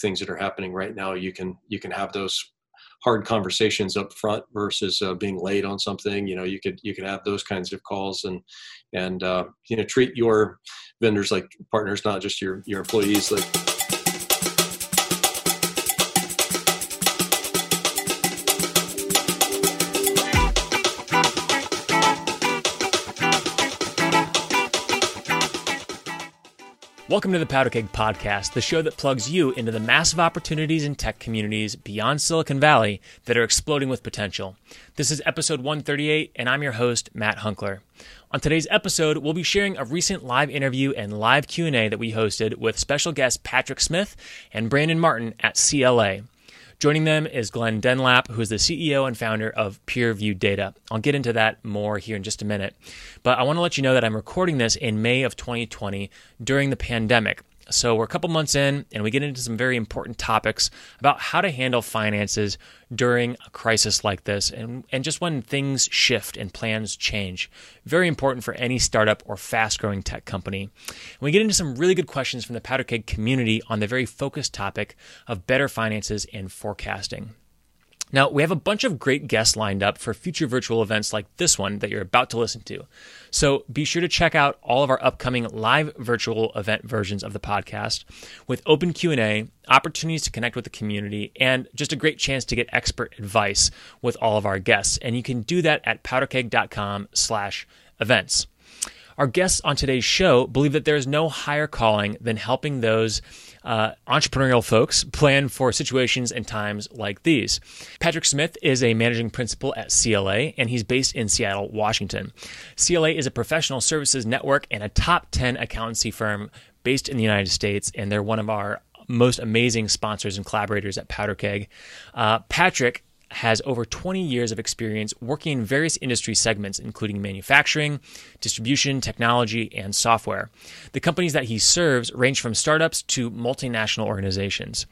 things that are happening right now, you can you can have those hard conversations up front versus uh, being late on something. You know, you could you could have those kinds of calls and and uh, you know treat your vendors like partners, not just your your employees. Like Welcome to the Powder Keg Podcast, the show that plugs you into the massive opportunities in tech communities beyond Silicon Valley that are exploding with potential. This is episode 138, and I'm your host, Matt Hunckler. On today's episode, we'll be sharing a recent live interview and live Q&A that we hosted with special guests Patrick Smith and Brandon Martin at CLA. Joining them is Glenn Dunlap, who is the CEO and founder of PeerView Data. I'll get into that more here in just a minute. But I want to let you know that I'm recording this in May of 2020 during the pandemic. So we're a couple months in, and we get into some very important topics about how to handle finances during a crisis like this and, and just when things shift and plans change. Very important for any startup or fast growing tech company. And we get into some really good questions from the Powder Keg community on the very focused topic of better finances and forecasting. Now, we have a bunch of great guests lined up for future virtual events like this one that you're about to listen to. So be sure to check out all of our upcoming live virtual event versions of the podcast with open Q&A, opportunities to connect with the community, and just a great chance to get expert advice with all of our guests. And you can do that at powderkeg.com slash events. Our guests on today's show believe that there is no higher calling than helping those uh, entrepreneurial folks plan for situations and times like these. Patrick Smith is a managing principal at CLA, and he's based in Seattle, Washington. CLA is a professional services network and a top 10 accountancy firm based in the United States, and they're one of our most amazing sponsors and collaborators at Powder Keg. Uh, Patrick has over 20 years of experience working in various industry segments, including manufacturing, distribution, technology, and software. The companies that he serves range from startups to multinational organizations.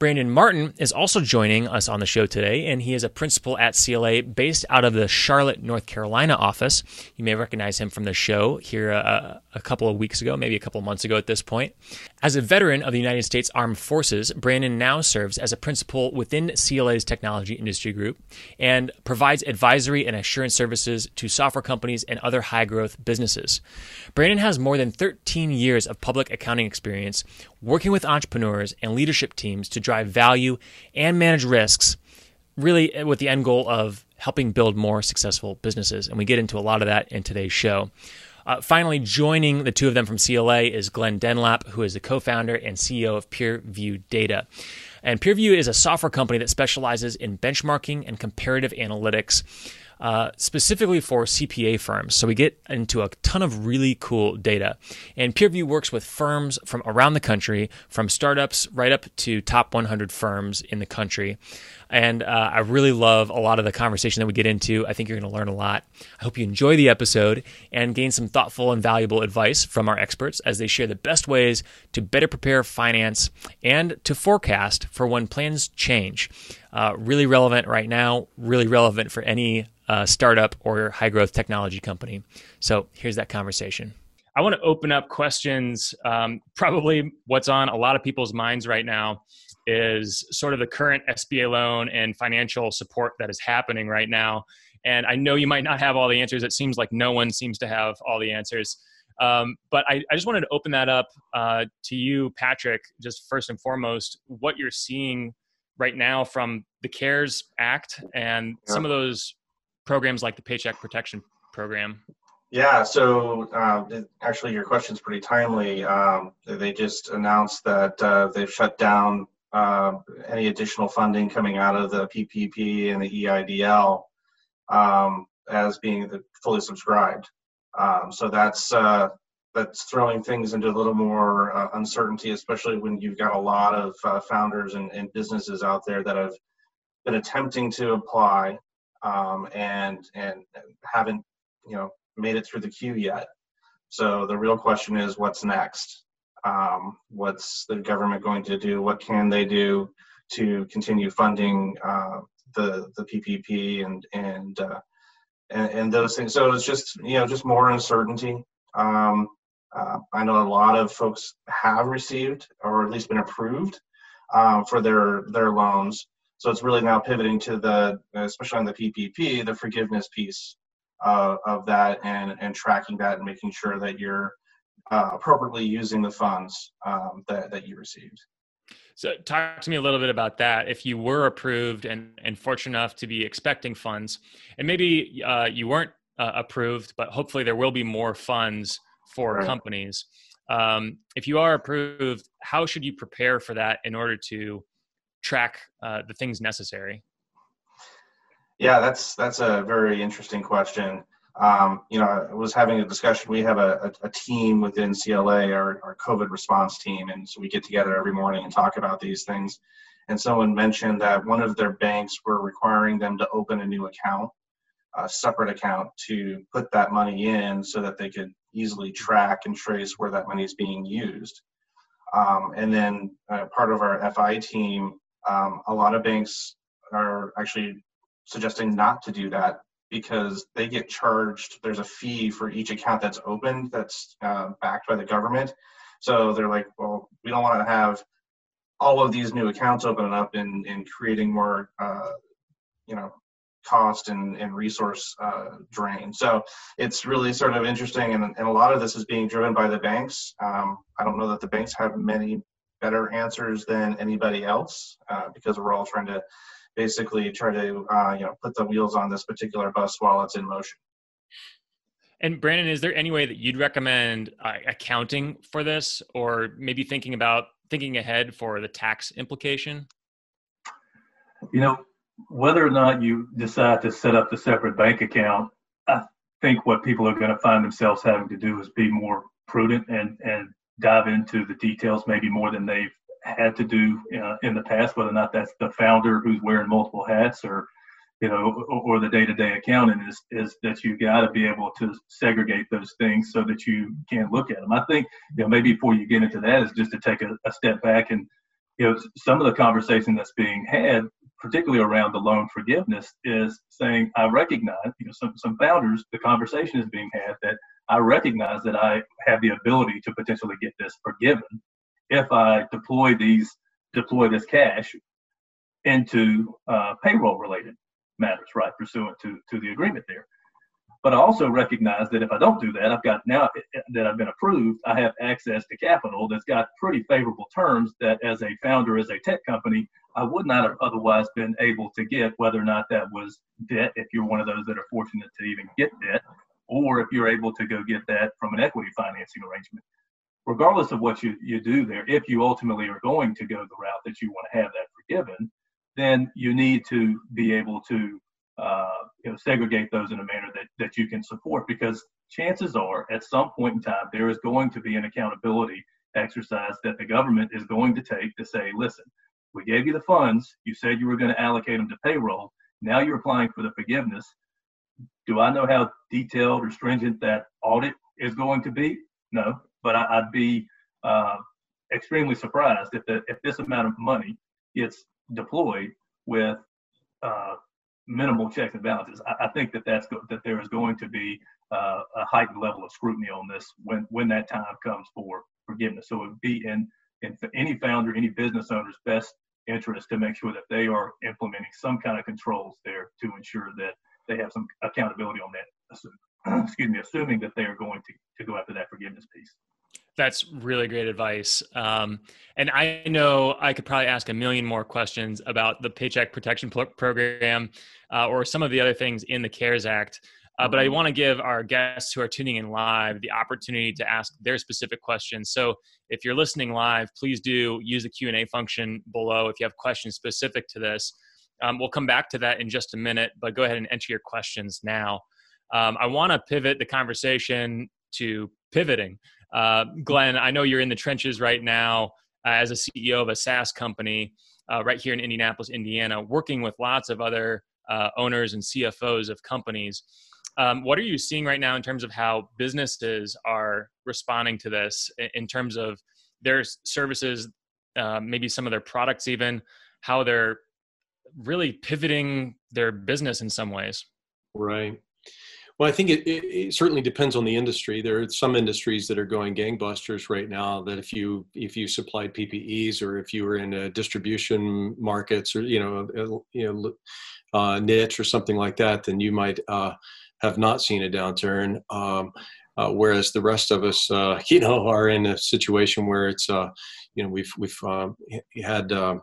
Brandon Martin is also joining us on the show today, and he is a principal at CLA based out of the Charlotte, North Carolina office. You may recognize him from the show here uh, a couple of weeks ago, maybe a couple of months ago at this point. As a veteran of the United States Armed Forces, Brandon now serves as a principal within CLA's technology industry group and provides advisory and assurance services to software companies and other high growth businesses. Brandon has more than 13 years of public accounting experience working with entrepreneurs and leadership teams to drive value and manage risks, really with the end goal of helping build more successful businesses. And we get into a lot of that in today's show. Uh, finally, joining the two of them from CLA is Glenn Dunlap, who is the co founder and CEO of PeerView Data. And PeerView is a software company that specializes in benchmarking and comparative analytics uh, specifically for CPA firms. So we get into a ton of really cool data. And PeerView works with firms from around the country, from startups right up to top 100 firms in the country. And uh, I really love a lot of the conversation that we get into. I think you're going to learn a lot. I hope you enjoy the episode and gain some thoughtful and valuable advice from our experts as they share the best ways to better prepare finance and to forecast for when plans change. Uh, really relevant right now, really relevant for any uh, startup or high growth technology company. So here's that conversation. I want to open up questions. Um, probably what's on a lot of people's minds right now is sort of the current SBA loan and financial support that is happening right now. And I know you might not have all the answers. It seems like no one seems to have all the answers. Um, but I, I, just wanted to open that up uh, to you, Patrick, just first and foremost, what you're seeing right now from the CARES Act and yeah. some of those programs like the Paycheck Protection Program? Yeah, so uh, actually, your question is pretty timely. Um, they just announced that uh, they've shut down uh, any additional funding coming out of the PPP and the EIDL um, as being the, fully subscribed. Um, so that's uh, that's throwing things into a little more uh, uncertainty, especially when you've got a lot of uh, founders and, and businesses out there that have been attempting to apply um, and and haven't you know made it through the queue yet. So the real question is, what's next? Um, what's the government going to do? What can they do to continue funding uh, the the PPP and and, uh, and, and those things? So it's just you know just more uncertainty. Um, uh, I know a lot of folks have received or at least been approved um, for their their loans. So it's really now pivoting to the, especially on the PPP, the forgiveness piece uh, of that, and and tracking that and making sure that you're uh, appropriately using the funds um, that that you received. So, talk to me a little bit about that. If you were approved and, and fortunate enough to be expecting funds, and maybe uh, you weren't uh, approved, but hopefully there will be more funds for right. companies. Um, if you are approved, how should you prepare for that in order to track uh, the things necessary? Yeah, that's that's a very interesting question. Um, you know, I was having a discussion. We have a, a, a, team within CLA, our, our COVID response team, and so we get together every morning and talk about these things. And someone mentioned that one of their banks were requiring them to open a new account, a separate account, to put that money in so that they could easily track and trace where that money is being used. Um, and then uh, part of our FI team, um, a lot of banks are actually suggesting not to do that because they get charged. There's a fee for each account that's opened that's uh, backed by the government. So they're like, well, we don't want to have all of these new accounts opening up and, and creating more, uh, you know, cost and, and resource uh, drain. So it's really sort of interesting. And, and a lot of this is being driven by the banks. Um, I don't know that the banks have many better answers than anybody else uh, because we're all trying to basically try to uh, you know put the wheels on this particular bus while it's in motion. And Brandon, is there any way that you'd recommend uh, accounting for this, or maybe thinking about thinking ahead for the tax implication? You know, whether or not you decide to set up the separate bank account, I think what people are going to find themselves having to do is be more prudent and and dive into the details maybe more than they've had to do uh, in the past, whether or not that's the founder who's wearing multiple hats or you know, or, the day-to-day accounting is is that you've got to be able to segregate those things so that you can look at them. I think you know maybe before you get into that is just to take a, a step back and you know some of the conversation that's being had, particularly around the loan forgiveness, is saying I recognize you know some some founders the conversation is being had that I recognize that I have the ability to potentially get this forgiven if I deploy these deploy this cash into uh, payroll related matters, right, pursuant to to the agreement there. But I also recognize that if I don't do that, I've got now that I've been approved, I have access to capital that's got pretty favorable terms that as a founder, as a tech company, I would not have otherwise been able to get, whether or not that was debt, if you're one of those that are fortunate to even get debt, or if you're able to go get that from an equity financing arrangement regardless of what you, you do there, if you ultimately are going to go the route that you want to have that forgiven, then you need to be able to uh, you know, segregate those in a manner that, that you can support because chances are at some point in time there is going to be an accountability exercise that the government is going to take to say, listen, we gave you the funds, you said you were going to allocate them to payroll, now you're applying for the forgiveness. Do I know how detailed or stringent that audit is going to be? No, but I, would be uh, extremely surprised if the, if this amount of money gets deployed with uh, minimal checks and balances. I, I, think that that's go- that there is going to be uh, a heightened level of scrutiny on this when when that time comes for forgiveness. So it would be in in any founder, any business owner's best interest to make sure that they are implementing some kind of controls there to ensure that they have some accountability on that. Excuse me, assuming that they are going to, to go after that forgiveness piece. That's really great advice. Um, and I know I could probably ask a million more questions about the Paycheck Protection Program uh, or some of the other things in the CARES Act. Uh, but I mm-hmm. want to give our guests who are tuning in live the opportunity to ask their specific questions. So if you're listening live, please do use the Q&A function below if you have questions specific to this. Um, we'll come back to that in just a minute, but go ahead and enter your questions now. Um, I want to pivot the conversation to pivoting. Uh, Glenn, I know you're in the trenches right now uh, as a CEO of a SaaS company uh, right here in Indianapolis, Indiana, working with lots of other uh, owners and CFOs of companies. Um, what are you seeing right now in terms of how businesses are responding to this in terms of their services, uh, maybe some of their products, even how they're really pivoting their business in some ways? Right. Well, I think it, it, it, certainly depends on the industry. There are some industries that are going gangbusters right now. That if you if you supplied PPEs or if you were in a distribution markets or you know uh, you know uh, niche or something like that, then you might uh, have not seen a downturn. Um, uh, whereas the rest of us, uh, you know, are in a situation where it's uh, you know we've we've had um,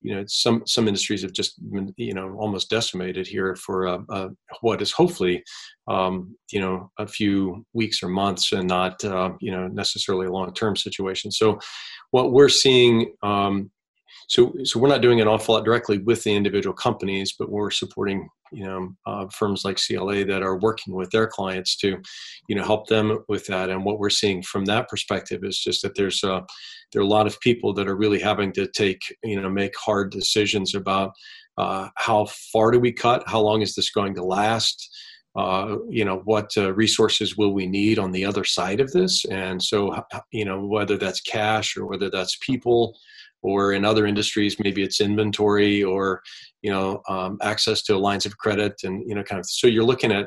you know some some industries have just been you know almost decimated here for uh, uh, what is hopefully um, you know a few weeks or months and not uh, you know necessarily a long term situation. So what we're seeing. Um, so, so we're not doing an awful lot directly with the individual companies, but we're supporting you know uh, firms like CLA that are working with their clients to you know help them with that. And what we're seeing from that perspective is just that there's uh, there are a lot of people that are really having to take you know make hard decisions about uh, how far do we cut? How long is this going to last? Uh, you know what uh, resources will we need on the other side of this? And so you know whether that's cash or whether that's people or in other industries maybe it's inventory or you know um, access to lines of credit and you know kind of so you're looking at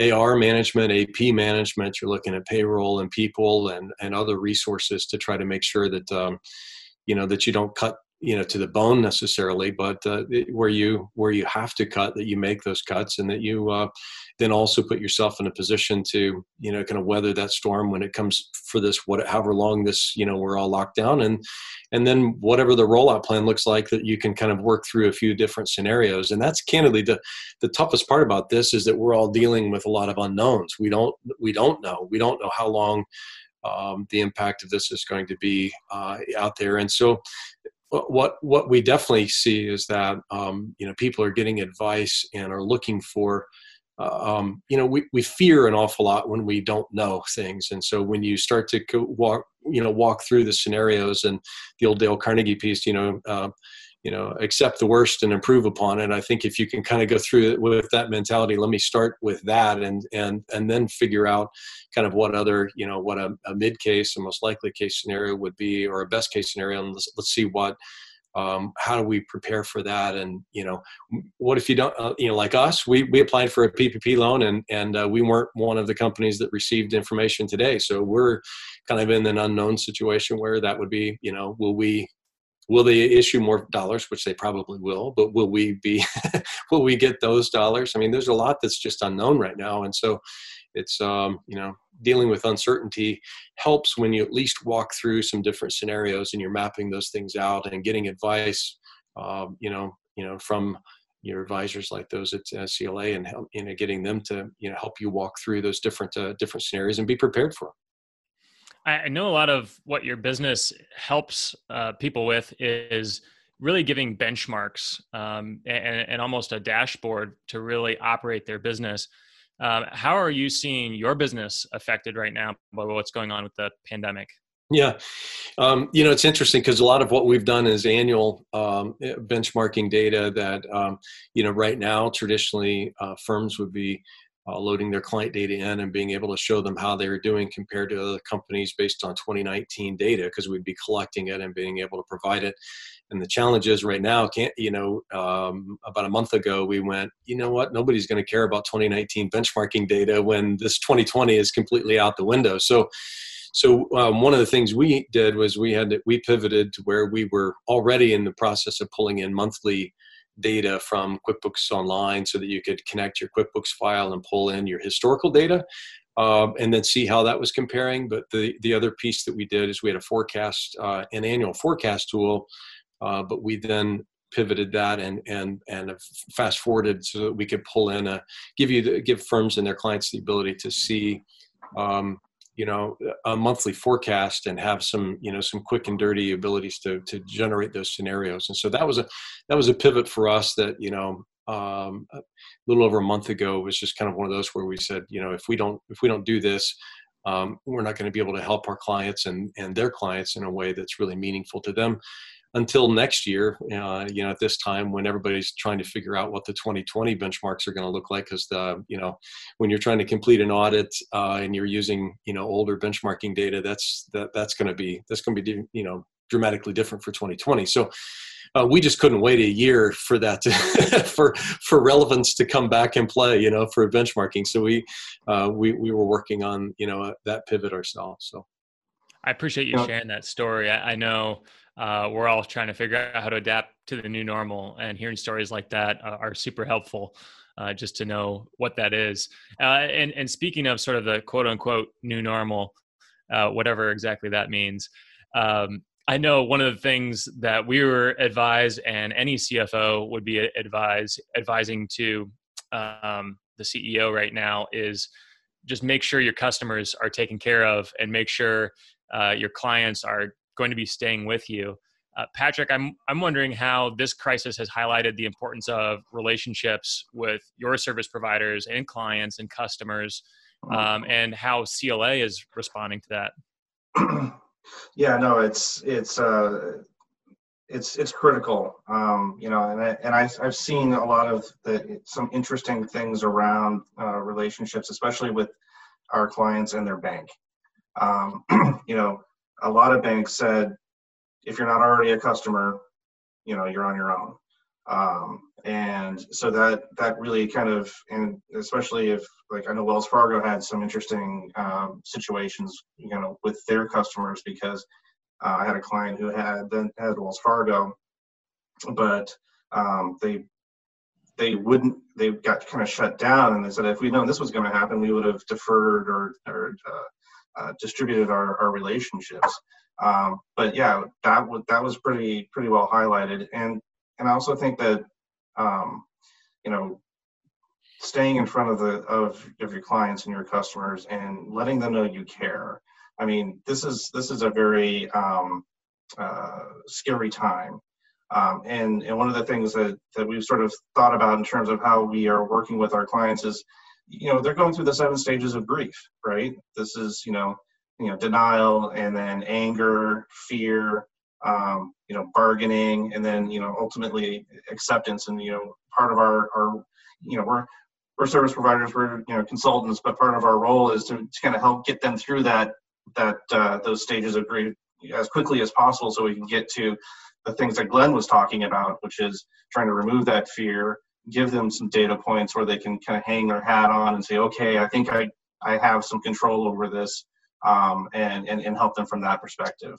AR management, AP management. You're looking at payroll and people and and other resources to try to make sure that um, you know that you don't cut you know to the bone necessarily, but uh, where you where you have to cut that you make those cuts and that you uh, then also put yourself in a position to you know kind of weather that storm when it comes for this what however long this you know we're all locked down. And and then whatever the rollout plan looks like that you can kind of work through a few different scenarios. And that's candidly the the toughest part about this is that we're all dealing with a lot of unknowns. We don't we don't know. We don't know how long um, the impact of this is going to be uh, out there. And so what what we definitely see is that um, you know people are getting advice and are looking for uh, um, you know we, we fear an awful lot when we don't know things. And so when you start to walk you know walk through the scenarios and the old dale carnegie piece you know uh, you know accept the worst and improve upon it. I think if you can kind of go through it with that mentality let me start with that and and and then figure out kind of what other you know what a, a mid case a most likely case scenario would be or a best case scenario and let's, let's see what um, how do we prepare for that? And you know what if you don't uh, you know like us we, we applied for a ppp loan and and uh, we weren't one of the companies that received information today. So we're kind of in an unknown situation where that would be you know will we will they issue more dollars which they probably will but will we be will we get those dollars i mean there's a lot that's just unknown right now and so it's um, you know dealing with uncertainty helps when you at least walk through some different scenarios and you're mapping those things out and getting advice um, you know you know from your advisors like those at uh, CLA and help, you know getting them to you know help you walk through those different uh, different scenarios and be prepared for them. I know a lot of what your business helps uh, people with is really giving benchmarks um, and, and, almost a dashboard to really operate their business. Um, how are you seeing your business affected right now by what's going on with the pandemic? Yeah, um, you know it's interesting because a lot of what we've done is annual um, eh, benchmarking data that um, you know right now traditionally uh, firms would be uh, loading their client data in and being able to show them how they are doing compared to other companies based on 2019 data because we'd be collecting it and being able to provide it. And the challenge is right now can't you know um, about a month ago we went you know what? Nobody's going to care about 2019 benchmarking data when this 2020 is completely out the window. So so um, one of the things we did was we had to, we pivoted to where we were already in the process of pulling in monthly data from QuickBooks Online so that you could connect your QuickBooks file and pull in your historical data um, and then see how that was comparing. But the, the other piece that we did is we had a forecast, uh, an annual forecast tool, uh, but we then pivoted that and and and fast forwarded so that we could pull in a give you the, give firms and their clients the ability to see um, you know a monthly forecast and have some you know some quick and dirty abilities to to generate those scenarios. And so that was a that was a pivot for us that you know um, a little over a month ago was just kind of one of those where we said you know if we don't if we don't do this um, we're not going to be able to help our clients and and their clients in a way that's really meaningful to them until next year, uh, you know, at this time when everybody's trying to figure out what the 2020 benchmarks are going to look like, because the, you know, when you're trying to complete an audit uh, and you're using, you know, older benchmarking data, that's that that's going to be that's going to be, you know, dramatically different for 2020. So uh, we just couldn't wait a year for that to, for for relevance to come back and play. You know, for benchmarking. So we uh, we we were working on you know that pivot ourselves. So I appreciate you sharing that story. I, I know uh, we're all trying to figure out how to adapt to the new normal, and hearing stories like that uh, are super helpful. Uh, just to know what that is. Uh, and, and speaking of sort of the quote unquote new normal, uh, whatever exactly that means, um, I know one of the things that we were advised, and any CFO would be advised advising to um, the CEO right now is just make sure your customers are taken care of, and make sure uh, your clients are going to be staying with you. Uh, Patrick, I'm I'm wondering how this crisis has highlighted the importance of relationships with your service providers and clients and customers, um, and how CLA is responding to that. yeah, no, it's it's uh, it's it's critical, um, you know, and I, and I, I've seen a lot of the some interesting things around uh, relationships, especially with our clients and their bank. Um, you know, a lot of banks said if you're not already a customer, you know, you're on your own. Um, and so that that really kind of, and especially if like I know Wells Fargo had some interesting um, situations, you know, with their customers because uh, I had a client who had then had Wells Fargo, but um, they they wouldn't they got kind of shut down and they said if we'd known this was going to happen we would have deferred or, or uh, uh, distributed our, our relationships um, but yeah, that w- that was pretty pretty well highlighted, and and I also think that um, you know staying in front of the of, of your clients and your customers and letting them know you care. I mean, this is this is a very um, uh, scary time. Um, and and one of the things that that we've sort of thought about in terms of how we are working with our clients is, you know, they're going through the seven stages of grief, right? This is you know you know denial and then anger fear um, you know bargaining and then you know ultimately acceptance and you know part of our our you know we're we're service providers we're you know consultants but part of our role is to, to kind of help get them through that that uh, those stages of grief as quickly as possible so we can get to the things that glenn was talking about which is trying to remove that fear give them some data points where they can kind of hang their hat on and say okay i think i i have some control over this um, and, and, and help them from that perspective.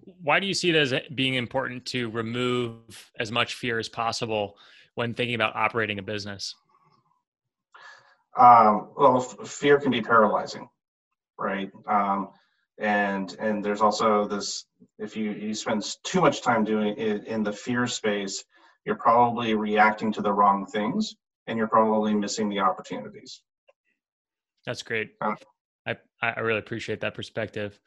Why do you see it as being important to remove as much fear as possible when thinking about operating a business? Um, well, f- fear can be paralyzing, right? Um, and and there's also this: if you you spend too much time doing it in the fear space, you're probably reacting to the wrong things, and you're probably missing the opportunities. That's great. Uh, I, I really appreciate that perspective.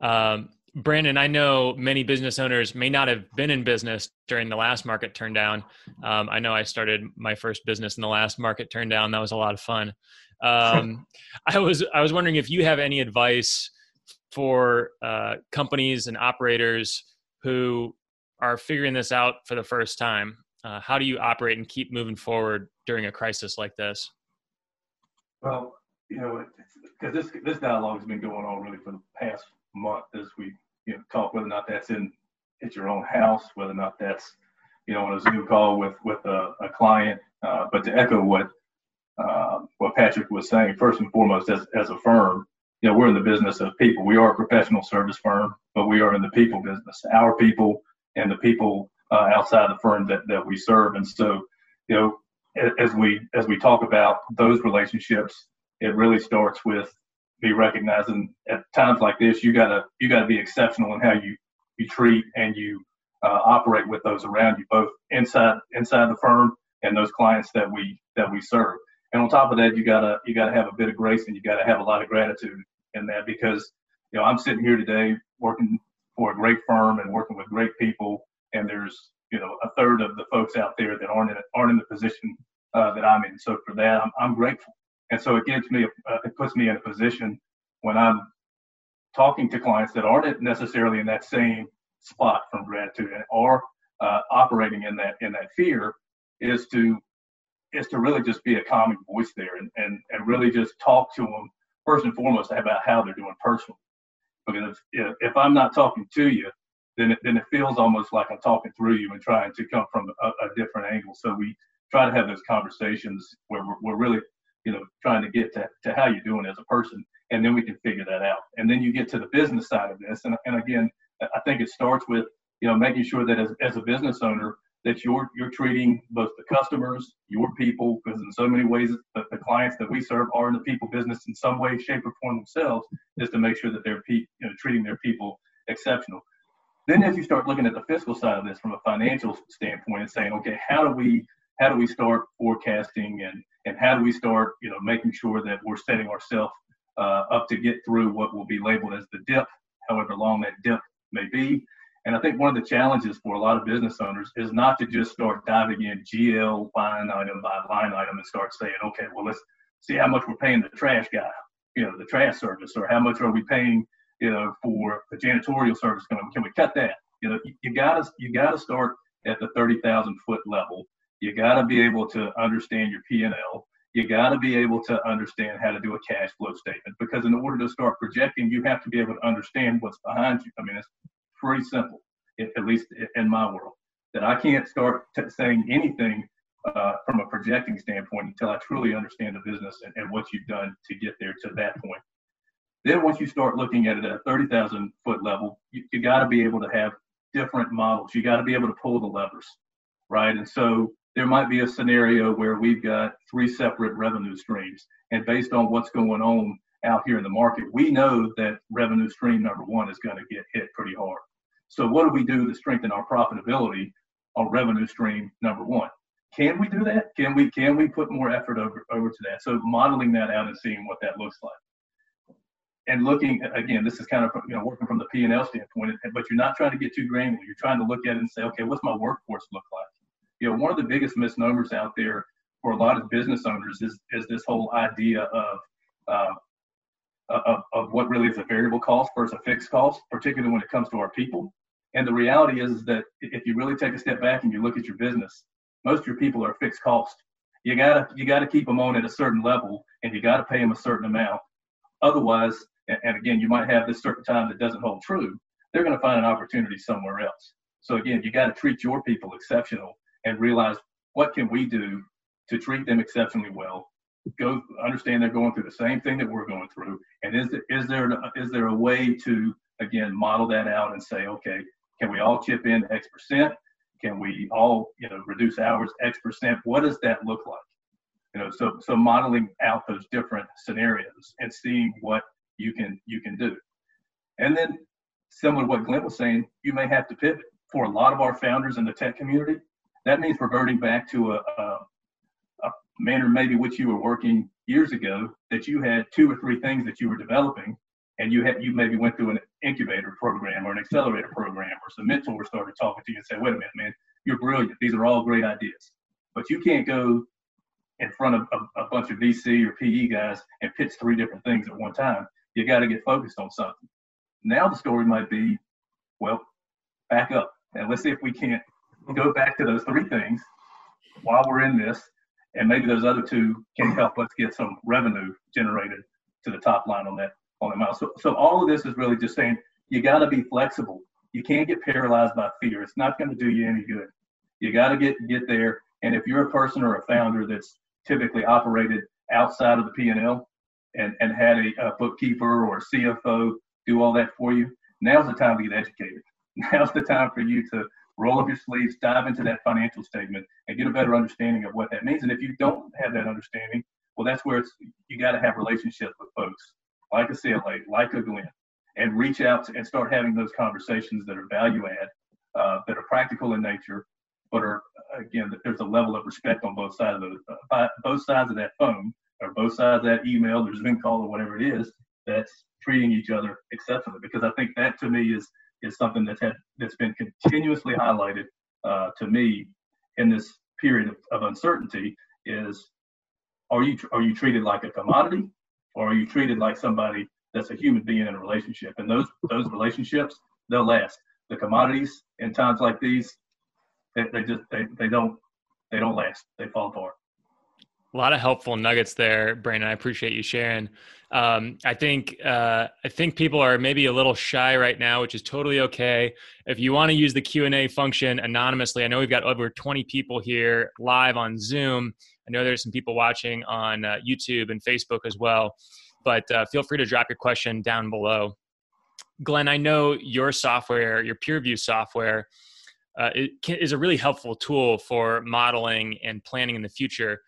Um, Brandon, I know many business owners may not have been in business during the last market turn down. Um, I know I started my first business in the last market turn down. That was a lot of fun. Um, I was I was wondering if you have any advice for uh, companies and operators who are figuring this out for the first time. Uh, how do you operate and keep moving forward during a crisis like this? Well, you know, because this this dialogue has been going on really for the past month as we you know talk whether or not that's in at your own house, whether or not that's you know on a Zoom call with with a, a client. Uh, but to echo what uh, what Patrick was saying, first and foremost, as as a firm, you know we're in the business of people. We are a professional service firm, but we are in the people business. Our people and the people uh, outside the firm that that we serve, and so you know as we as we talk about those relationships it really starts with be recognizing at times like this you gotta you gotta be exceptional in how you you treat and you uh, operate with those around you both inside inside the firm and those clients that we that we serve. And on top of that you gotta you gotta have a bit of grace and you gotta have a lot of gratitude in that because you know i'm sitting here today working for a great firm and working with great people and there's you know a third of the folks out there that aren't in aren't in the position uh, that i'm in. So for that i'm, I'm grateful. And so it gives me, uh, it puts me in a position when I'm talking to clients that aren't necessarily in that same spot from gratitude or uh, operating in that in that fear, is to is to really just be a calming voice there and, and, and really just talk to them first and foremost about how they're doing personally. Because if, if I'm not talking to you, then it, then it feels almost like I'm talking through you and trying to come from a, a different angle. So we try to have those conversations where we're, we're really, you know, trying to get to, to how you're doing as a person, and then we can figure that out. And then you get to the business side of this, and, and again, I think it starts with, you know, making sure that as, as a business owner, that you're you're treating both the customers, your people, because in so many ways the, the clients that we serve are in the people business in some way, shape, or form themselves, is to make sure that they're pe- you know, treating their people exceptional. Then as you start looking at the fiscal side of this from a financial standpoint and saying, okay, how do we how do we start forecasting and and how do we start you know making sure that we're setting ourselves uh, up to get through what will be labeled as the dip, however long that dip may be. And I think one of the challenges for a lot of business owners is not to just start diving in GL line item by line item and start saying, okay, well let's see how much we're paying the trash guy, you know, the trash service, or how much are we paying you know, for the janitorial service coming. Can we cut that? You know, you, you gotta you gotta start at the thirty thousand foot level. You gotta be able to understand your P and L. You gotta be able to understand how to do a cash flow statement because in order to start projecting, you have to be able to understand what's behind you. I mean, it's pretty simple, at least in my world. That I can't start t- saying anything uh, from a projecting standpoint until I truly understand the business and, and, what you've done to get there to that point. Then once you start looking at it at a 30,000 foot level, you, you got to be able to have different models. You got to be able to pull the levers, right? And so there might be a scenario where we've got three separate revenue streams. And based on what's going on out here in the market, we know that revenue stream number one is going to get hit pretty hard. So what do we do to strengthen our profitability on revenue stream number one? Can we do that? Can we can we put more effort over, over to that? So modeling that out and seeing what that looks like and looking again, this is kind of you know working from the P and L standpoint, but you're not trying to get too granular. You're trying to look at it and say, okay, what's my workforce look like? You know, one of the biggest misnomers out there for a lot of business owners is is this whole idea of uh, of, of what really is a variable cost versus a fixed cost, particularly when it comes to our people. And the reality is that if you really take a step back and you look at your business, most of your people are fixed cost. You gotta you gotta keep them on at a certain level, and you gotta pay them a certain amount. Otherwise, and, again, you might have this certain time that doesn't hold true, they're going to find an opportunity somewhere else. So again, you got to treat your people exceptional and realize what can we do to treat them exceptionally well. Go understand they're going through the same thing that we're going through, and is there is there is there a way to again model that out and say, okay, can we all chip in X percent? Can we all you know reduce hours X percent? What does that look like? You know, so so modeling out those different scenarios and seeing what you can you can do. And then similar to what Glenn was saying, you may have to pivot. For a lot of our founders in the tech community, that means reverting back to a, a, a manner maybe which you were working years ago that you had two or three things that you were developing and you had you maybe went through an incubator program or an accelerator program or some mentors started talking to you and said, wait a minute, man, you're brilliant. These are all great ideas. But you can't go in front of a, a bunch of VC or PE guys and pitch three different things at one time you got to get focused on something. Now the story might be, well, back up and let's see if we can't go back to those three things while we're in this, and maybe those other two can help us get some revenue generated to the top line on that on the mouse. So, so all of this is really just saying you got to be flexible. You can't get paralyzed by fear. It's not going to do you any good. You got to get get there. And if you're a person or a founder that's typically operated outside of the P&L, and, and had a, a bookkeeper or a CFO do all that for you, now's the time to get educated. Now's the time for you to roll up your sleeves, dive into that financial statement, and get a better understanding of what that means. And if you don't have that understanding, well, that's where it's you got to have relationships with folks like a CLA, like a Glenn, and reach out and start having those conversations that are value add, uh, that are practical in nature, but are again there's a level of respect on both sides of the uh, both sides of that phone or both sides of that email or Zoom call or whatever it is that's treating each other exceptionally. Because I think that to me is is something that's had that's been continuously highlighted uh, to me in this period of, of uncertainty is are you are you treated like a commodity? Or are you treated like somebody that's a human being in a relationship? And those those relationships they'll last. The commodities in times like these they, they just they, they don't they don't last. They fall apart A lot of helpful nuggets there, Brandon. I appreciate you sharing. Um, I think uh, I think people are maybe a little shy right now, which is totally okay. If you want to use the Q and A function anonymously, I know we've got over 20 people here live on Zoom. I know there's some people watching on uh, YouTube and Facebook as well, but uh, feel free to drop your question down below. Glenn, I know your software, your PeerView software, uh, is a really helpful tool for modeling and planning in the future.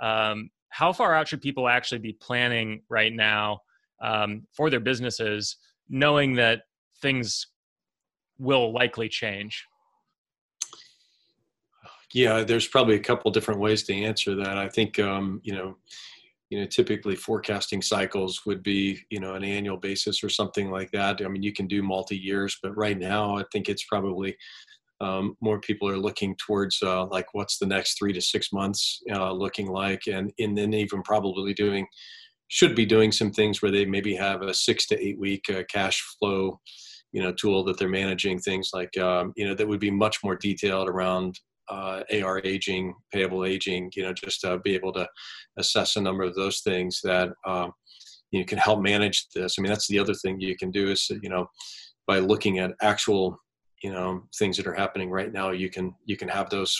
Um, how far out should people actually be planning right now um, for their businesses, knowing that things will likely change? Yeah, there's probably a couple different ways to answer that. I think um, you know, you know, typically forecasting cycles would be you know an annual basis or something like that. I mean, you can do multi years, but right now I think it's probably um, more people are looking towards uh, like what's the next three to six months uh, looking like, and and then even probably doing should be doing some things where they maybe have a six to eight week uh, cash flow you know tool that they're managing things like um, you know that would be much more detailed around uh, AR aging, payable aging, you know, just to be able to assess a number of those things that um, you can help manage this. I mean, that's the other thing you can do is, you know, by looking at actual you know things that are happening right now you can you can have those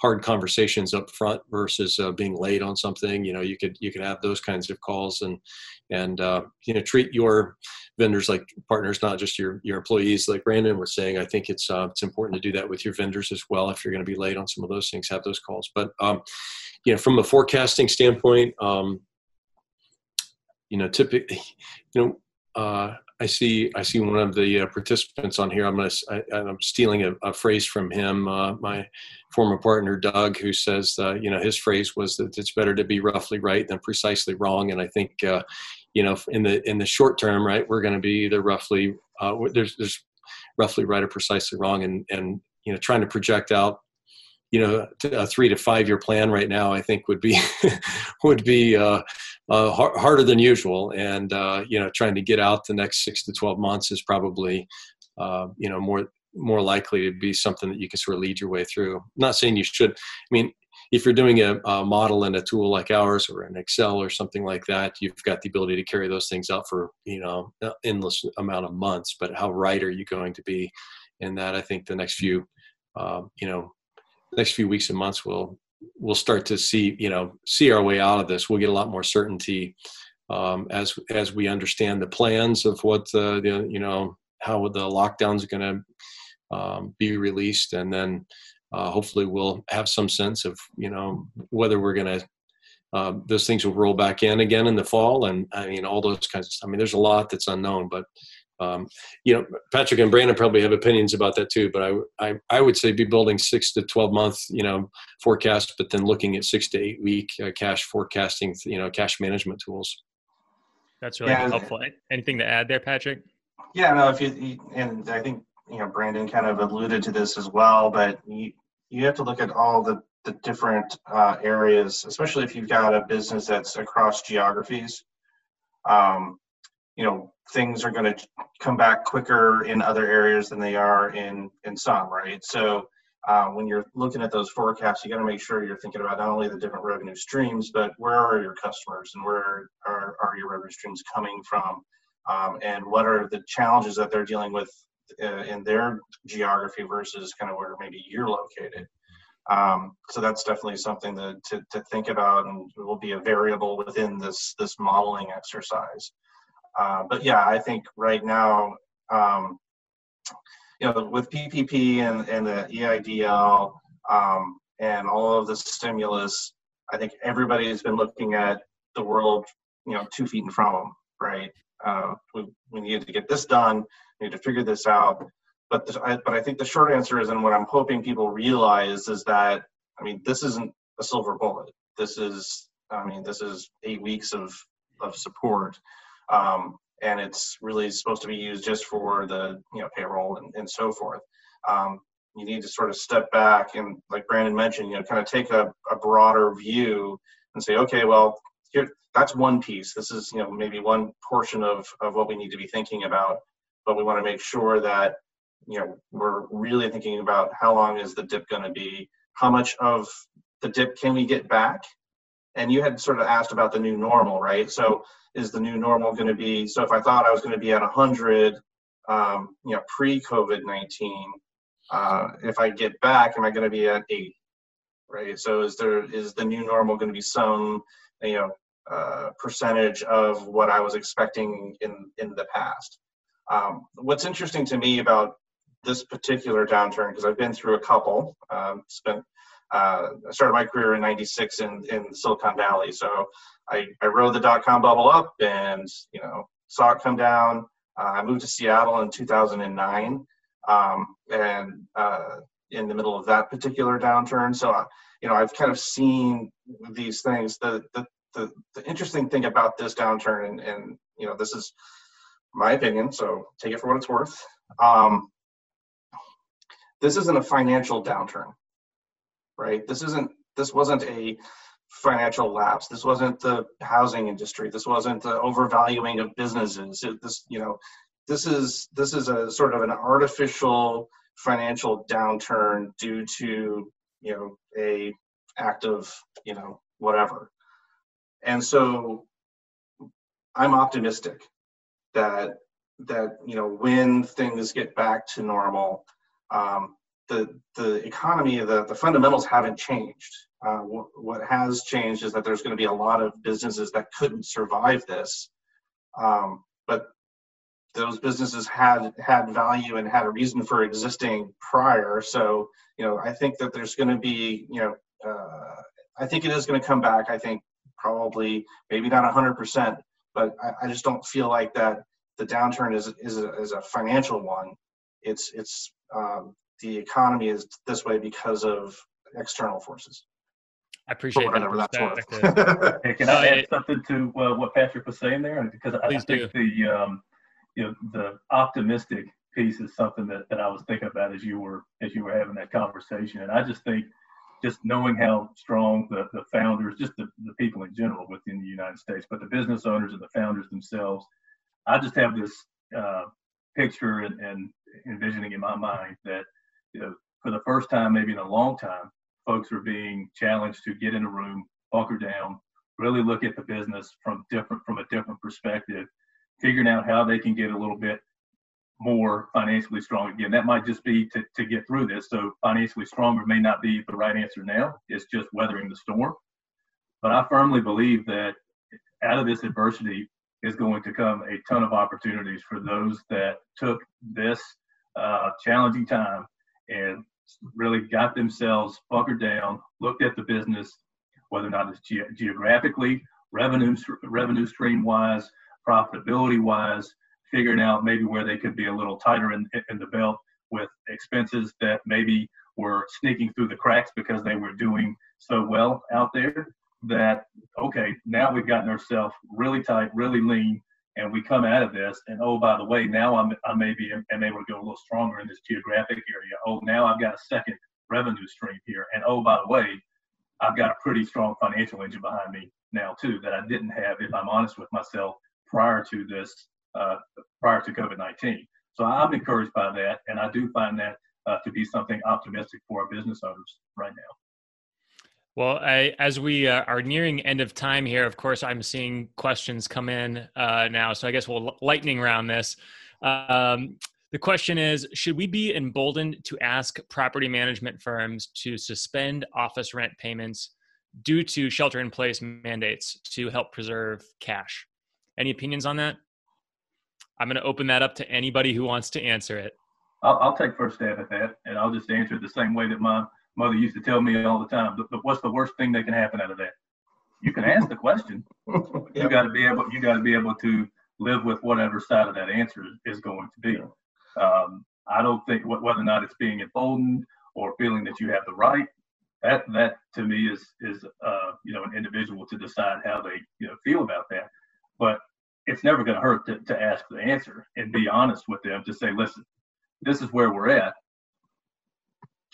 hard conversations up front versus uh, being late on something. You know you could you could have those kinds of calls and and uh, you know treat your vendors like partners not just your your employees. Like brandon was saying i think it's uh, it's important to do that with your vendors as well if you're going to be late on some of those things have those calls. But um, you know from a forecasting standpoint um, you know typically you know uh, I see I see one of the uh, participants on here. I'm gonna I, am stealing a, a, phrase from him. Uh, my former partner Doug, who says uh, you know his phrase was that it's better to be roughly right than precisely wrong. And I think uh, you know in the in the short term, right, we're going to be either roughly uh, there's there's roughly right or precisely wrong, and and you know trying to project out you know a three to five year plan right now i think would be would be uh, uh, har- harder than usual. And uh, you know trying to get out the next six to 12 months is probably uh, you know more more likely to be something that you can sort of lead your way through. I'm not saying you should i mean if you're doing a, a, model in a tool like ours or an excel or something like that you've got the ability to carry those things out for you know endless amount of months. But how right are you going to be in that? I think the next few um, you know next few weeks and months we'll we'll start to see you know see our way out of this. We'll get a lot more certainty um, as as we understand the plans of what the, the you know how the lockdowns are going to um, be released. And then uh, hopefully we'll have some sense of you know whether we're going to uh, those things will roll back in again in the fall. And i mean all those kinds of i mean there's a lot that's unknown but um, you know, Patrick and Brandon probably have opinions about that too. But I, I, I would say be building six to twelve month, you know, forecast, but then looking at six to eight week uh, cash forecasting, you know, cash management tools. That's really yeah. helpful. Anything to add there, Patrick? Yeah, no. If you and I think you know Brandon kind of alluded to this as well, but you you have to look at all the the different uh, areas, especially if you've got a business that's across geographies. Um, you know things are going to come back quicker in other areas than they are in in some right? So uh, when you're looking at those forecasts you got to make sure you're thinking about not only the different revenue streams but where are your customers and where are, are your revenue streams coming from? Um, and what are the challenges that they're dealing with uh, in their geography versus kind of where maybe you're located? Um, so that's definitely something to, to, to think about and will be a variable within this this modeling exercise uh, but yeah, I think right now, um, you know, with PPP and, and the EIDL um, and all of the stimulus, I think everybody has been looking at the world, you know, two feet in front of them, right? Uh, we, we need to get this done. We need to figure this out. But the, I, but I think the short answer is, and what I'm hoping people realize is that I mean, this isn't a silver bullet. This is, I mean, this is eight weeks of of support um, and it's really supposed to be used just for the you know payroll and, and so forth. Um, you need to sort of step back and, like Brandon mentioned, you know, kind of take a, a broader view and say, okay, well, here that's one piece. This is you know maybe one portion of of what we need to be thinking about, but we want to make sure that you know we're really thinking about how long is the dip going to be, how much of the dip can we get back and you had sort of asked about the new normal, right? So is the new normal going to be? So if I thought I was going to be at 100, um, you know, pre-COVID-19, uh, if I get back, am I going to be at 80? Right. So is there is the new normal going to be some you know uh, percentage of what I was expecting in in the past? Um, what's interesting to me about this particular downturn, because I've been through a couple, um, spent uh, I started my career in '96 in in Silicon Valley, so I, I rode the dot com bubble up and you know saw it come down. Uh, I moved to Seattle in 2009, um, and uh, in the middle of that particular downturn. So uh, you know I've kind of seen these things. The the the, the interesting thing about this downturn, and, and you know this is my opinion, so take it for what it's worth. Um, this isn't a financial downturn, right? This isn't. This wasn't a financial lapse. This wasn't the housing industry. This wasn't the overvaluing of businesses. It, this, you know, this is this is a sort of an artificial financial downturn due to you know a act of you know whatever. And so I'm optimistic that that you know when things get back to normal, um, the the economy, the the fundamentals haven't changed. Uh, what, what has changed is that there's going to be a lot of businesses that couldn't survive this, um, but those businesses had had value and had a reason for existing prior. So you know, I think that there's going to be you know, uh, I think it is going to come back. I think probably maybe not 100%, but I, I just don't feel like that the downturn is is a, is a financial one. It's it's um, the economy is this way because of external forces. I appreciate that perspective. hey, can I add something to uh, what Patrick was saying there? Because I, I think do. the um, you know the optimistic piece is something that, that I was thinking about as you were as you were having that conversation, and I just think just knowing how strong the, the founders, just the, the people in general within the United States, but the business owners and the founders themselves, I just have this uh, picture and, and envisioning in my mind that you know for the first time maybe in a long time folks are being challenged to get in a room bunker down really look at the business from different from a different perspective figuring out how they can get a little bit more financially strong again. That might just be to, to get through this. So financially stronger may not be the right answer now. It's just weathering the storm. But I firmly believe that out of this adversity is going to come a ton of opportunities for those that took this uh, challenging time and really got themselves bunkered down, looked at the business, whether or not it's ge- geographically, revenue revenue stream wise, profitability wise, figuring out maybe where they could be a little tighter in, in the belt with expenses that maybe were sneaking through the cracks because they were doing so well out there that okay now we've gotten ourselves really tight really lean and we come out of this and oh by the way now i'm i maybe am able to go a little stronger in this geographic area oh now i've got a second revenue stream here and oh by the way i've got a pretty strong financial engine behind me now too that i didn't have if i'm honest with myself prior to this uh, prior to COVID 19. So I'm encouraged by that, and I do find that uh, to be something optimistic for our business owners right now. Well, I, as we uh, are nearing end of time here, of course, I'm seeing questions come in uh, now. So I guess we'll lightning round this. Um, the question is Should we be emboldened to ask property management firms to suspend office rent payments due to shelter in place mandates to help preserve cash? Any opinions on that? I'm going to open that up to anybody who wants to answer it. I'll, I'll, take first stab at that, and I'll just answer it the same way that my mother used to tell me all the time. But, but what's the worst thing that can happen out of that? You can ask the question. You got to be able. You got to be able to live with whatever side of that answer is going to be. Um, I don't think whether or not it's being emboldened or feeling that you have the right. That that to me is is uh, you know an individual to decide how they you know feel about that. But it's never going to hurt to, to ask the answer and be honest with them to say, listen, this is where we're at.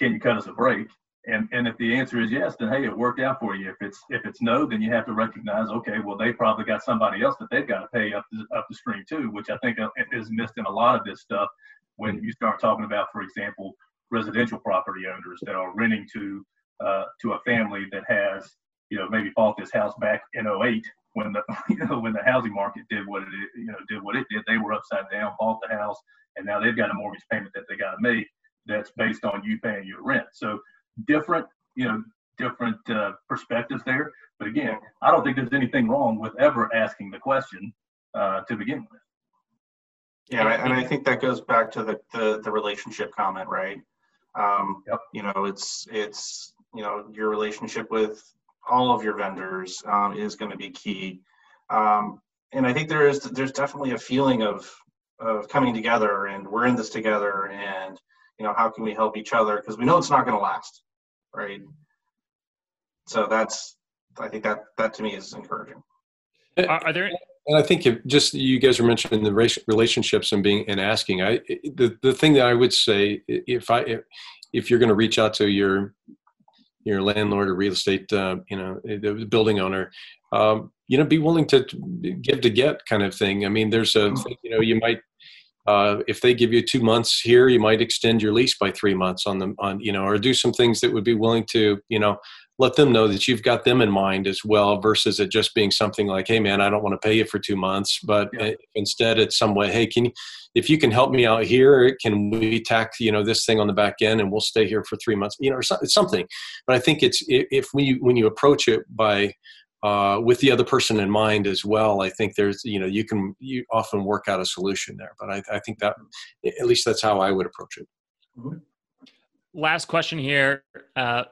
Can you cut us a break? And and if the answer is yes, then hey, it worked out for you. If it's if it's no, then you have to recognize, okay, well they probably got somebody else that they've got to pay up the, up the stream too, which I think uh, is missed in a lot of this stuff when you start talking about, for example, residential property owners that are renting to uh, to a family that has you know, maybe bought this house back in 08 when the, you know, when the housing market did what it, you know, did what it did. They were upside down, bought the house, and now they've got a mortgage payment that they got to make that's based on you paying your rent. So different, you know, different uh, perspectives there. But again, I don't think there's anything wrong with ever asking the question uh, to begin with. Yeah, and I think that goes back to the the, the relationship comment, right? Um, yep. You know, it's it's you know your relationship with all of your vendors um, is going to be key, um, and I think there is there's definitely a feeling of of coming together, and we're in this together, and you know how can we help each other because we know it's not going to last, right? So that's I think that that to me is encouraging. Are, are there and I think if just you guys are mentioning the relationships and being and asking. I the the thing that I would say if I if, if you're going to reach out to your your landlord or real estate uh, you know the building owner um, you know be willing to give to get kind of thing i mean there's a you know you might uh, if they give you two months here you might extend your lease by three months on them on you know or do some things that would be willing to you know let them know that you've got them in mind as well versus it just being something like hey man i don't want to pay you for two months but yeah. instead it's some way hey can you if you can help me out here can we tack you know this thing on the back end and we'll stay here for three months you know it's something but i think it's if we when you approach it by uh, with the other person in mind as well i think there's you know you can you often work out a solution there but i, I think that at least that's how i would approach it mm-hmm. last question here uh,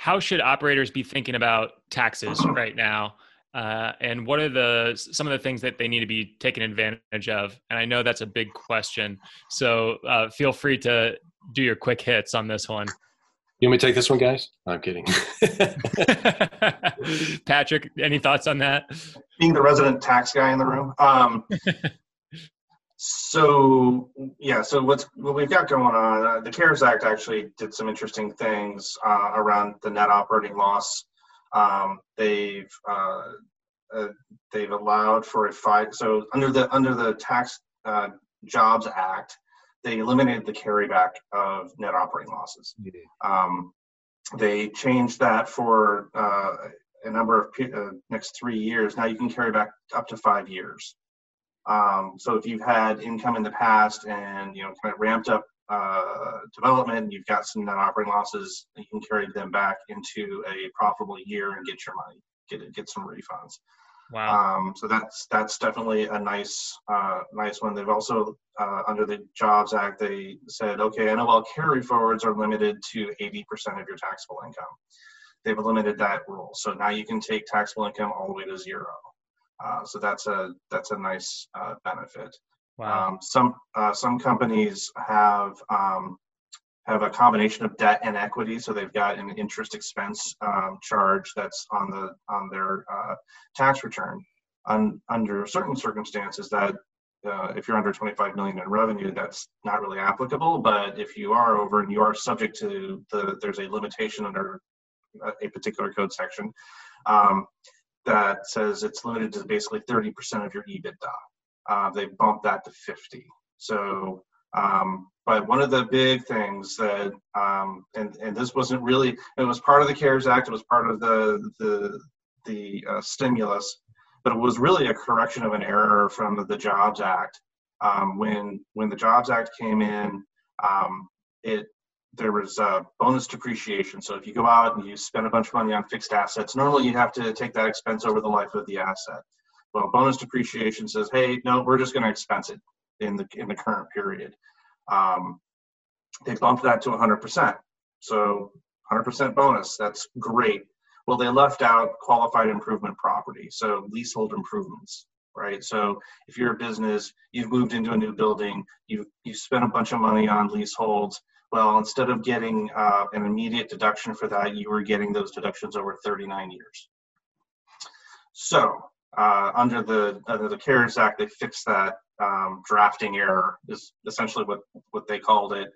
how should operators be thinking about taxes right now? Uh, and what are the some of the things that they need to be taking advantage of? And I know that's a big question, so uh, feel free to do your quick hits on this one. You want me to take this one, guys? I'm kidding. Patrick, any thoughts on that? Being the resident tax guy in the room, um, so yeah, so what's what we've got going on? Uh, the CARES Act actually did some interesting things uh, around the net operating loss. Um, they've uh, uh they've allowed for a five. So under the under the Tax uh, Jobs Act, they eliminated the carryback of net operating losses. Mm-hmm. Um, they changed that for uh, a number of next three years. Now you can carry back up to five years. Um, so if you've had income in the past and you know kind of ramped up uh, development, you've got some net operating losses, you can carry them back into a profitable year and get your money, get get some refunds. Wow. Um, so that's that's definitely a nice uh, nice one. They've also uh, under the Jobs Act they said, okay, NOL carry forwards are limited to 80% of your taxable income. They've eliminated that rule, so now you can take taxable income all the way to zero. Uh, so that's a that's a nice uh, benefit. Wow. Um, some uh, some companies have um, have a combination of debt and equity, so they've got an interest expense um, charge that's on the on their uh, tax return. Un, under certain circumstances, that uh, if you're under 25 million in revenue, that's not really applicable. But if you are over and you are subject to the, there's a limitation under a particular code section. Um, that says it's limited to basically 30% of your EBITDA. Uh, they bumped that to 50. So, um, but one of the big things that, um, and, and this wasn't really, it was part of the CARES Act, it was part of the, the, the uh, stimulus, but it was really a correction of an error from the Jobs Act. Um, when, when the Jobs Act came in, um, it there was bonus depreciation. So if you go out and you spend a bunch of money on fixed assets, normally you have to take that expense over the life of the asset. Well, bonus depreciation says, hey, no, we're just going to expense it in the in the current period. Um, they bumped that to 100%. So 100% bonus, that's great. Well, they left out qualified improvement property, so leasehold improvements, right? So if you're a business, you've moved into a new building, you've you spent a bunch of money on leaseholds, well, instead of getting uh, an immediate deduction for that, you were getting those deductions over 39 years. So uh, under the under the CARES Act, they fixed that um, drafting error is essentially what what they called it.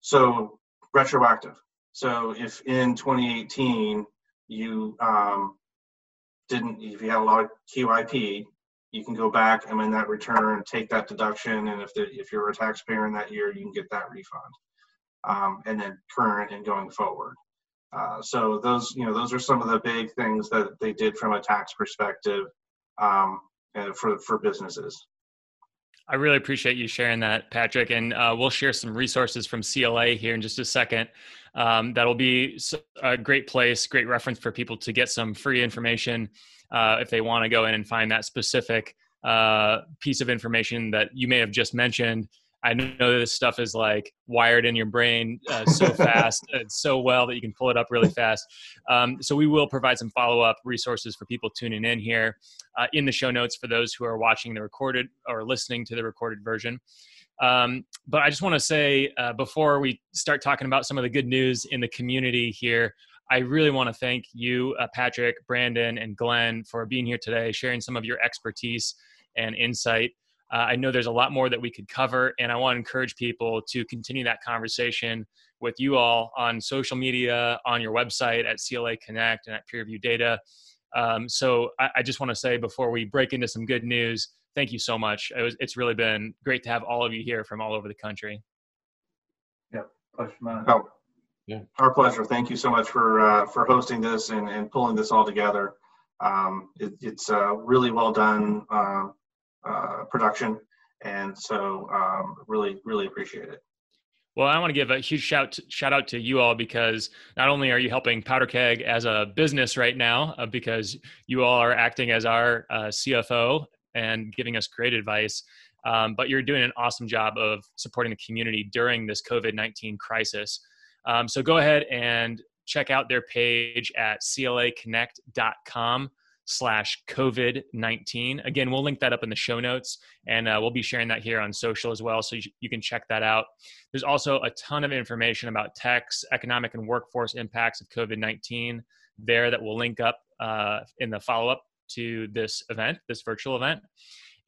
So retroactive. So if in 2018 you um, didn't, if you had a lot of QIP, you can go back and in that return take that deduction, and if the, if you're a taxpayer in that year, you can get that refund um, and then current and going forward. Uh, so those, you know, those are some of the big things that they did from a tax perspective um, for for businesses. I really appreciate you sharing that, Patrick. And uh, we'll share some resources from CLA here in just a second. Um, that'll be a great place, great reference for people to get some free information uh, if they want to go in and find that specific uh, piece of information that you may have just mentioned I know this stuff is like wired in your brain uh, so fast, uh, so well that you can pull it up really fast. Um, so we will provide some follow up resources for people tuning in here uh, in the show notes for those who are watching the recorded or listening to the recorded version. Um, but I just want to say uh, before we start talking about some of the good news in the community here, I really want to thank you, uh, Patrick, Brandon, and Glenn for being here today, sharing some of your expertise and insight. Uh, I know there's a lot more that we could cover, and I want to encourage people to continue that conversation with you all on social media, on your website at CLA Connect and at PeerView Data. Um, so I, I just want to say before we break into some good news, thank you so much. It was, it's really been great to have all of you here from all over the country. Yeah, pleasure mine. Oh, yeah, our pleasure. Thank you so much for uh, for hosting this and, and pulling this all together. Um, it, it's uh, really well done. Uh, uh, production. And so, um, really, really appreciate it. Well, I want to give a huge shout shout out to you all because not only are you helping Powder Keg as a business right now, uh, because you all are acting as our uh, CFO and giving us great advice, um, but you're doing an awesome job of supporting the community during this COVID 19 crisis. Um, so go ahead and check out their page at claconnect.com slash COVID 19. Again, we'll link that up in the show notes and uh, we'll be sharing that here on social as well. So you, you, can check that out. There's also a ton of information about techs, economic and workforce impacts of COVID 19 there that we'll link up uh, in the follow up to this event, this virtual event.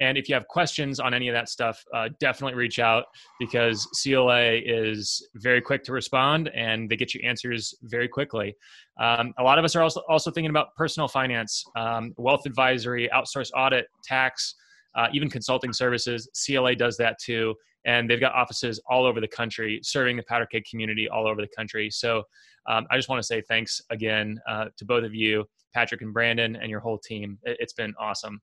And if you have questions on any of that stuff, uh, definitely reach out because CLA is very quick to respond and they get you answers very quickly. Um, a lot of us are also, also thinking about personal finance, um, wealth advisory, outsource audit, tax, uh, even consulting services. CLA does that too. And they've got offices all over the country, serving the powder keg community all over the country. So um, I just want to say thanks again uh, to both of you, Patrick and Brandon, and your whole team. It, has been awesome.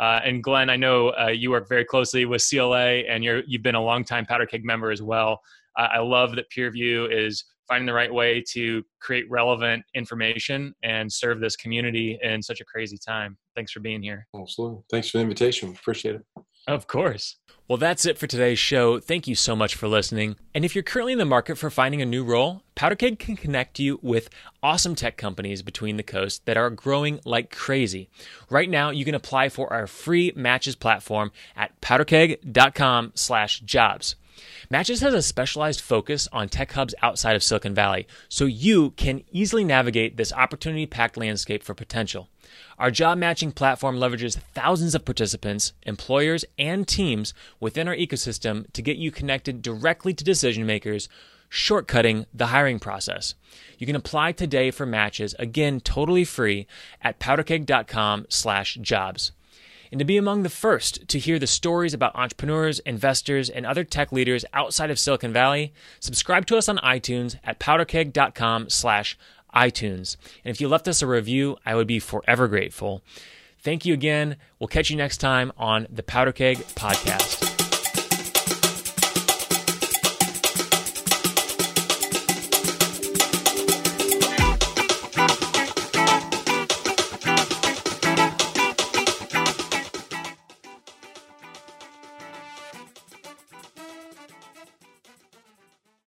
Uh, and Glenn, I know uh, you work very closely with CLA, and you're you've been a longtime Powder Keg member as well. Uh, I love that PeerView is finding the right way to create relevant information and serve this community in such a crazy time. Thanks for being here. Absolutely. Thanks for the invitation. Appreciate it. Of course. Well, that's it for today's show. Thank you so much for listening. And if you're currently in the market for finding a new role, PowderKeg can connect you with awesome tech companies between the coast that are growing like crazy. Right now, you can apply for our free matches platform at powderkeg.com/jobs. Matches has a specialized focus on tech hubs outside of Silicon Valley, so you can easily navigate this opportunity packed landscape for potential. Our job matching platform leverages thousands of participants, employers, and teams within our ecosystem to get you connected directly to decision makers, shortcutting the hiring process. You can apply today for matches, again totally free, at powderkeg.com/jobs. And to be among the first to hear the stories about entrepreneurs, investors, and other tech leaders outside of Silicon Valley, subscribe to us on iTunes at powderkeg.com/jobs iTunes. And if you left us a review, I would be forever grateful. Thank you again. We'll catch you next time on the Powder Keg Podcast.